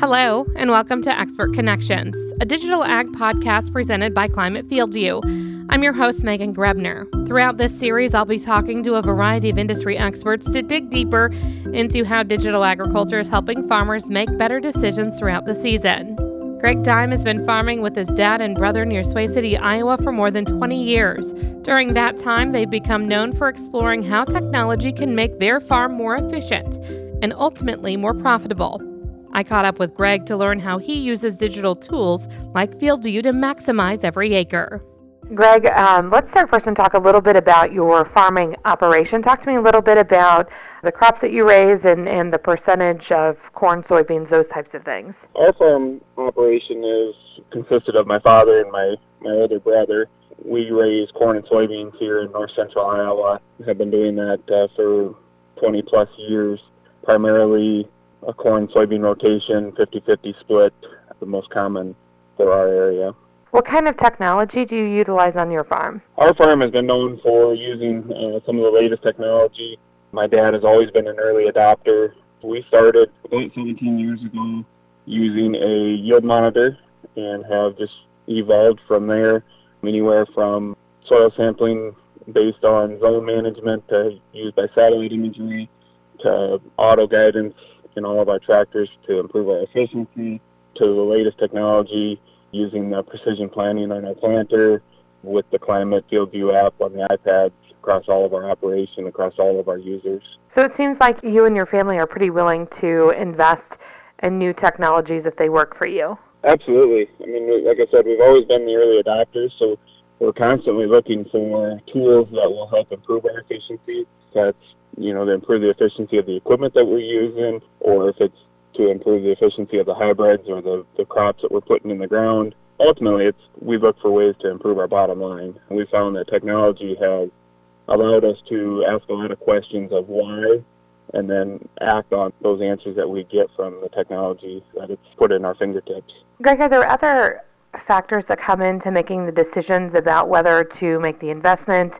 Hello, and welcome to Expert Connections, a digital ag podcast presented by Climate Fieldview. I'm your host, Megan Grebner. Throughout this series, I'll be talking to a variety of industry experts to dig deeper into how digital agriculture is helping farmers make better decisions throughout the season. Greg Dime has been farming with his dad and brother near Swea City, Iowa for more than 20 years. During that time, they've become known for exploring how technology can make their farm more efficient and ultimately more profitable. I caught up with Greg to learn how he uses digital tools like FieldView to maximize every acre. Greg, um, let's start first and talk a little bit about your farming operation. Talk to me a little bit about the crops that you raise and, and the percentage of corn, soybeans, those types of things. Our farm operation is consisted of my father and my, my older brother. We raise corn and soybeans here in north central Iowa. We have been doing that uh, for 20 plus years, primarily a corn soybean rotation, 50 50 split, the most common for our area. What kind of technology do you utilize on your farm? Our farm has been known for using uh, some of the latest technology. My dad has always been an early adopter. We started about 17 years ago using a yield monitor and have just evolved from there, anywhere from soil sampling based on zone management to used by satellite imagery to auto guidance in all of our tractors to improve our efficiency, to the latest technology using the precision planting on our planter with the Climate FieldView app on the iPads across all of our operation, across all of our users. So it seems like you and your family are pretty willing to invest in new technologies if they work for you. Absolutely. I mean, like I said, we've always been the early adopters, so we're constantly looking for tools that will help improve our efficiency. That's you know, to improve the efficiency of the equipment that we're using, or if it's to improve the efficiency of the hybrids or the, the crops that we're putting in the ground. Ultimately, it's we look for ways to improve our bottom line. We found that technology has allowed us to ask a lot of questions of why and then act on those answers that we get from the technology that it's put in our fingertips. Greg, are there other factors that come into making the decisions about whether to make the investment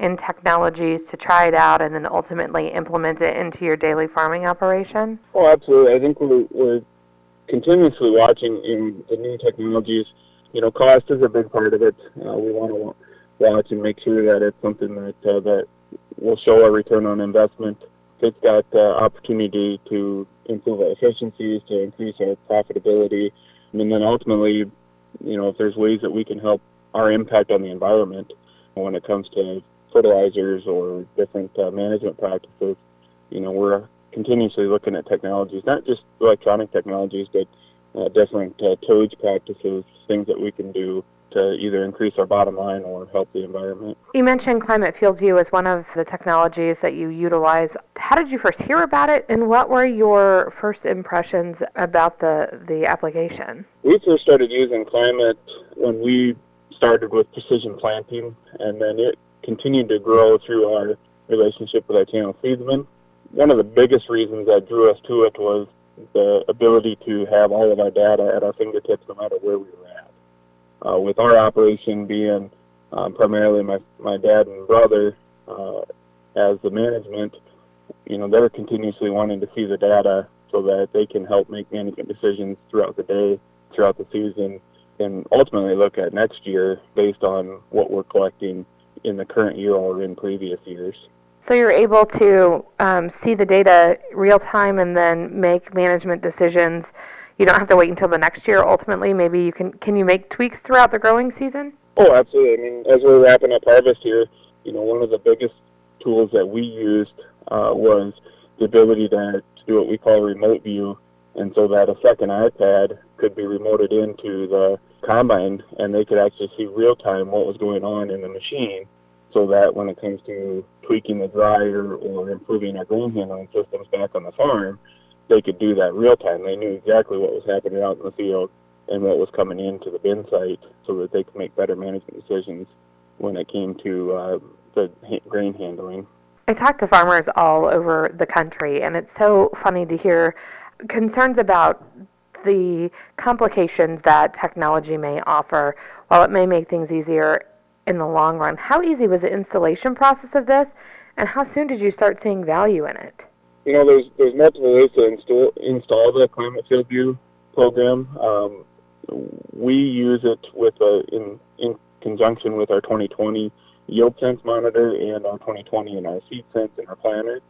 in technologies to try it out and then ultimately implement it into your daily farming operation? Oh, absolutely. I think we're, we're continuously watching in the new technologies. You know, cost is a big part of it. Uh, we want to watch and make sure that it's something that uh, that will show a return on investment. It's got uh, opportunity to improve our efficiencies, to increase our profitability, and then ultimately, you know, if there's ways that we can help our impact on the environment when it comes to fertilizers or different uh, management practices. You know, we're continuously looking at technologies, not just electronic technologies, but uh, different uh, tillage practices, things that we can do to either increase our bottom line or help the environment. You mentioned Climate FieldView as one of the technologies that you utilize. How did you first hear about it, and what were your first impressions about the, the application? We first started using Climate when we started with precision planting, and then it continued to grow through our relationship with our channel. One of the biggest reasons that drew us to it was the ability to have all of our data at our fingertips no matter where we were at. Uh, with our operation being um, primarily my, my dad and brother uh, as the management, you know, they're continuously wanting to see the data so that they can help make management decisions throughout the day, throughout the season, and ultimately look at next year based on what we're collecting in the current year or in previous years. So you're able to um, see the data real time and then make management decisions. You don't have to wait until the next year. Ultimately, maybe you can. Can you make tweaks throughout the growing season? Oh, absolutely. I mean, as we're wrapping up harvest here, you know, one of the biggest tools that we used uh, was the ability to, to do what we call remote view, and so that a second iPad could be remoted into the combine, and they could actually see real time what was going on in the machine so that when it comes to tweaking the dryer or improving our grain handling systems back on the farm, they could do that real time. They knew exactly what was happening out in the field and what was coming into the bin site so that they could make better management decisions when it came to uh, the grain handling. I talk to farmers all over the country, and it's so funny to hear concerns about the complications that technology may offer. While it may make things easier, in the long run. How easy was the installation process of this, and how soon did you start seeing value in it? You know, there's there's multiple ways to install install the Climate FieldView program. Um, we use it with a, in in conjunction with our 2020 YieldSense monitor and our 2020 and our SeedSense and our planner.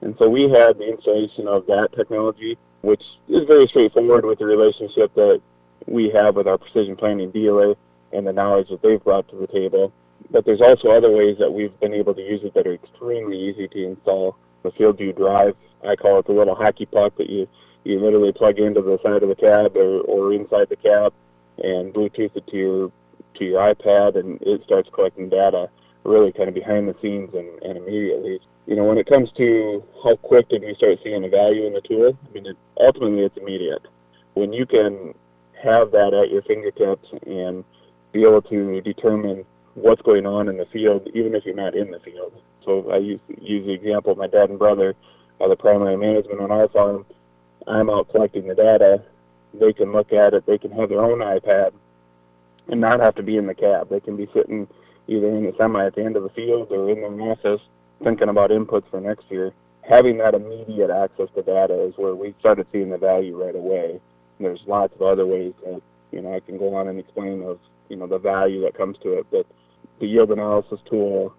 And so we had the installation of that technology, which is very straightforward with the relationship that we have with our precision planting dealer and the knowledge that they've brought to the table. But there's also other ways that we've been able to use it that are extremely easy to install. The FieldView Drive, I call it the little hockey puck that you, you literally plug into the side of the cab or, or inside the cab and Bluetooth it to your to your iPad and it starts collecting data really kind of behind the scenes and, and immediately. You know, when it comes to how quick did we start seeing the value in the tool, I mean, it, ultimately it's immediate. When you can have that at your fingertips and be able to determine what's going on in the field, even if you're not in the field. So I use, use the example of my dad and brother, are the primary management on our farm. I'm out collecting the data. They can look at it. They can have their own iPad and not have to be in the cab. They can be sitting either in the semi at the end of the field or in their office thinking about inputs for next year. Having that immediate access to data is where we started seeing the value right away. There's lots of other ways that you know I can go on and explain of you know the value that comes to it. But the yield analysis tool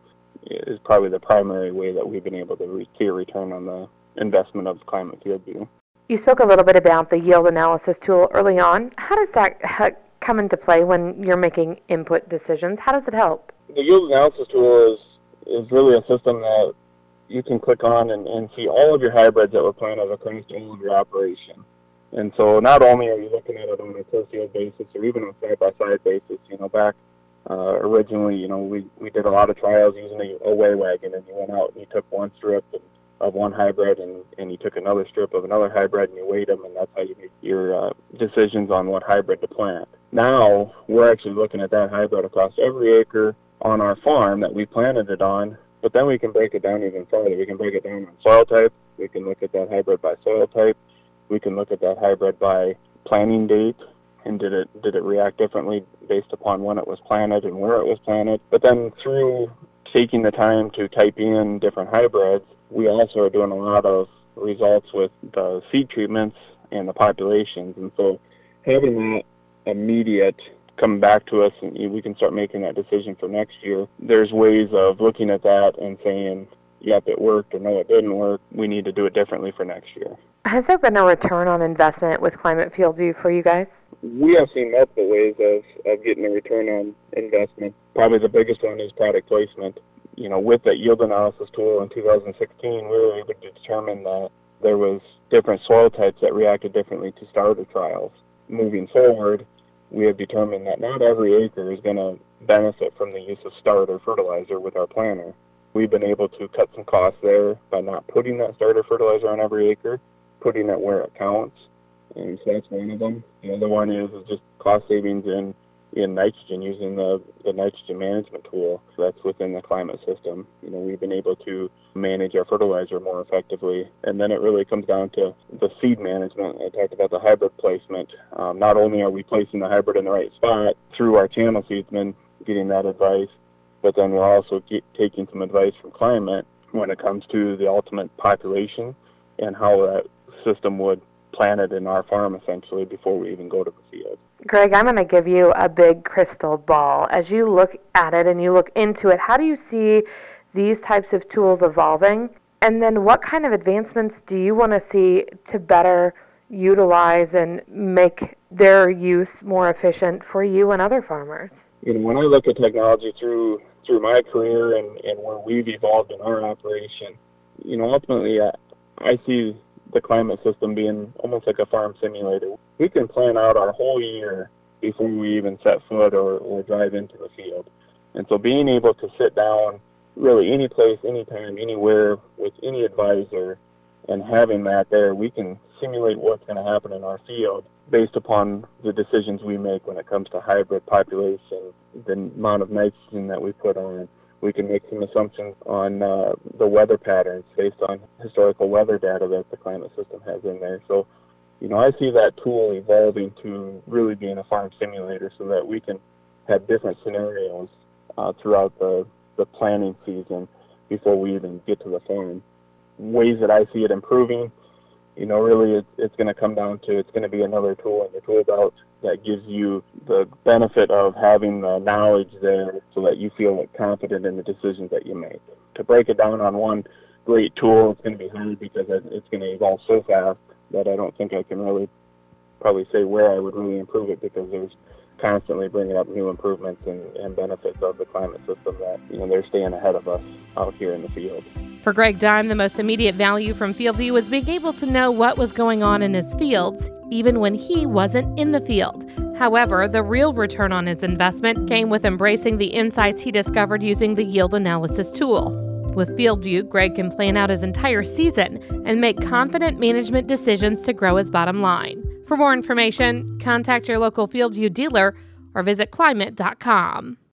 is probably the primary way that we've been able to see a return on the investment of Climate Field View. You spoke a little bit about the yield analysis tool early on. How does that come into play when you're making input decisions? How does it help? The yield analysis tool is is really a system that you can click on and, and see all of your hybrids that were planted across all of your operation. And so not only are you looking at it on a field basis or even on a side by side basis, you know, back uh, originally, you know, we, we did a lot of trials using a, a weigh wagon and you went out and you took one strip and, of one hybrid and, and you took another strip of another hybrid and you weighed them and that's how you make your uh, decisions on what hybrid to plant. Now we're actually looking at that hybrid across every acre on our farm that we planted it on, but then we can break it down even further. We can break it down on soil type. We can look at that hybrid by soil type. We can look at that hybrid by planting date and did it did it react differently based upon when it was planted and where it was planted. But then through taking the time to type in different hybrids, we also are doing a lot of results with the seed treatments and the populations. And so having that immediate come back to us and we can start making that decision for next year. There's ways of looking at that and saying, yep, it worked or no, it didn't work. We need to do it differently for next year. Has there been a return on investment with Climate Field View for you guys? We have seen multiple ways of, of getting a return on investment. Probably the biggest one is product placement. You know, with that yield analysis tool in 2016, we were able to determine that there was different soil types that reacted differently to starter trials. Moving forward, we have determined that not every acre is going to benefit from the use of starter fertilizer with our planter. We've been able to cut some costs there by not putting that starter fertilizer on every acre, putting it where it counts. And so that's one of them. The other one is, is just cost savings in in nitrogen using the, the nitrogen management tool that's within the climate system. You know, we've been able to manage our fertilizer more effectively. And then it really comes down to the seed management. I talked about the hybrid placement. Um, not only are we placing the hybrid in the right spot through our channel seedsmen, getting that advice, but then we're also taking some advice from climate when it comes to the ultimate population and how that system would plant it in our farm essentially before we even go to the field. Greg, I'm going to give you a big crystal ball. As you look at it and you look into it, how do you see these types of tools evolving? And then what kind of advancements do you want to see to better utilize and make their use more efficient for you and other farmers? You know, when I look at technology through through my career and, and where we've evolved in our operation, you know, ultimately I, I see the climate system being almost like a farm simulator. We can plan out our whole year before we even set foot or, or drive into the field. And so being able to sit down really any place, anytime, anywhere with any advisor and having that there, we can simulate what's going to happen in our field based upon the decisions we make when it comes to hybrid population, the amount of nitrogen that we put on, we can make some assumptions on uh, the weather patterns based on historical weather data that the climate system has in there. So, you know, I see that tool evolving to really being a farm simulator so that we can have different scenarios uh, throughout the, the planning season before we even get to the farm. Ways that I see it improving, you know, really it's, it's going to come down to it's going to be another tool in your tool belt that gives you the benefit of having the knowledge there so that you feel confident in the decisions that you make. To break it down on one great tool, it's going to be hard because it's going to evolve so fast that I don't think I can really probably say where I would really improve it because there's constantly bringing up new improvements and, and benefits of the climate system that you know they're staying ahead of us out here in the field. For Greg Dime, the most immediate value from FieldView was being able to know what was going on in his fields, even when he wasn't in the field. However, the real return on his investment came with embracing the insights he discovered using the yield analysis tool. With FieldView, Greg can plan out his entire season and make confident management decisions to grow his bottom line. For more information, contact your local FieldView dealer or visit climate.com.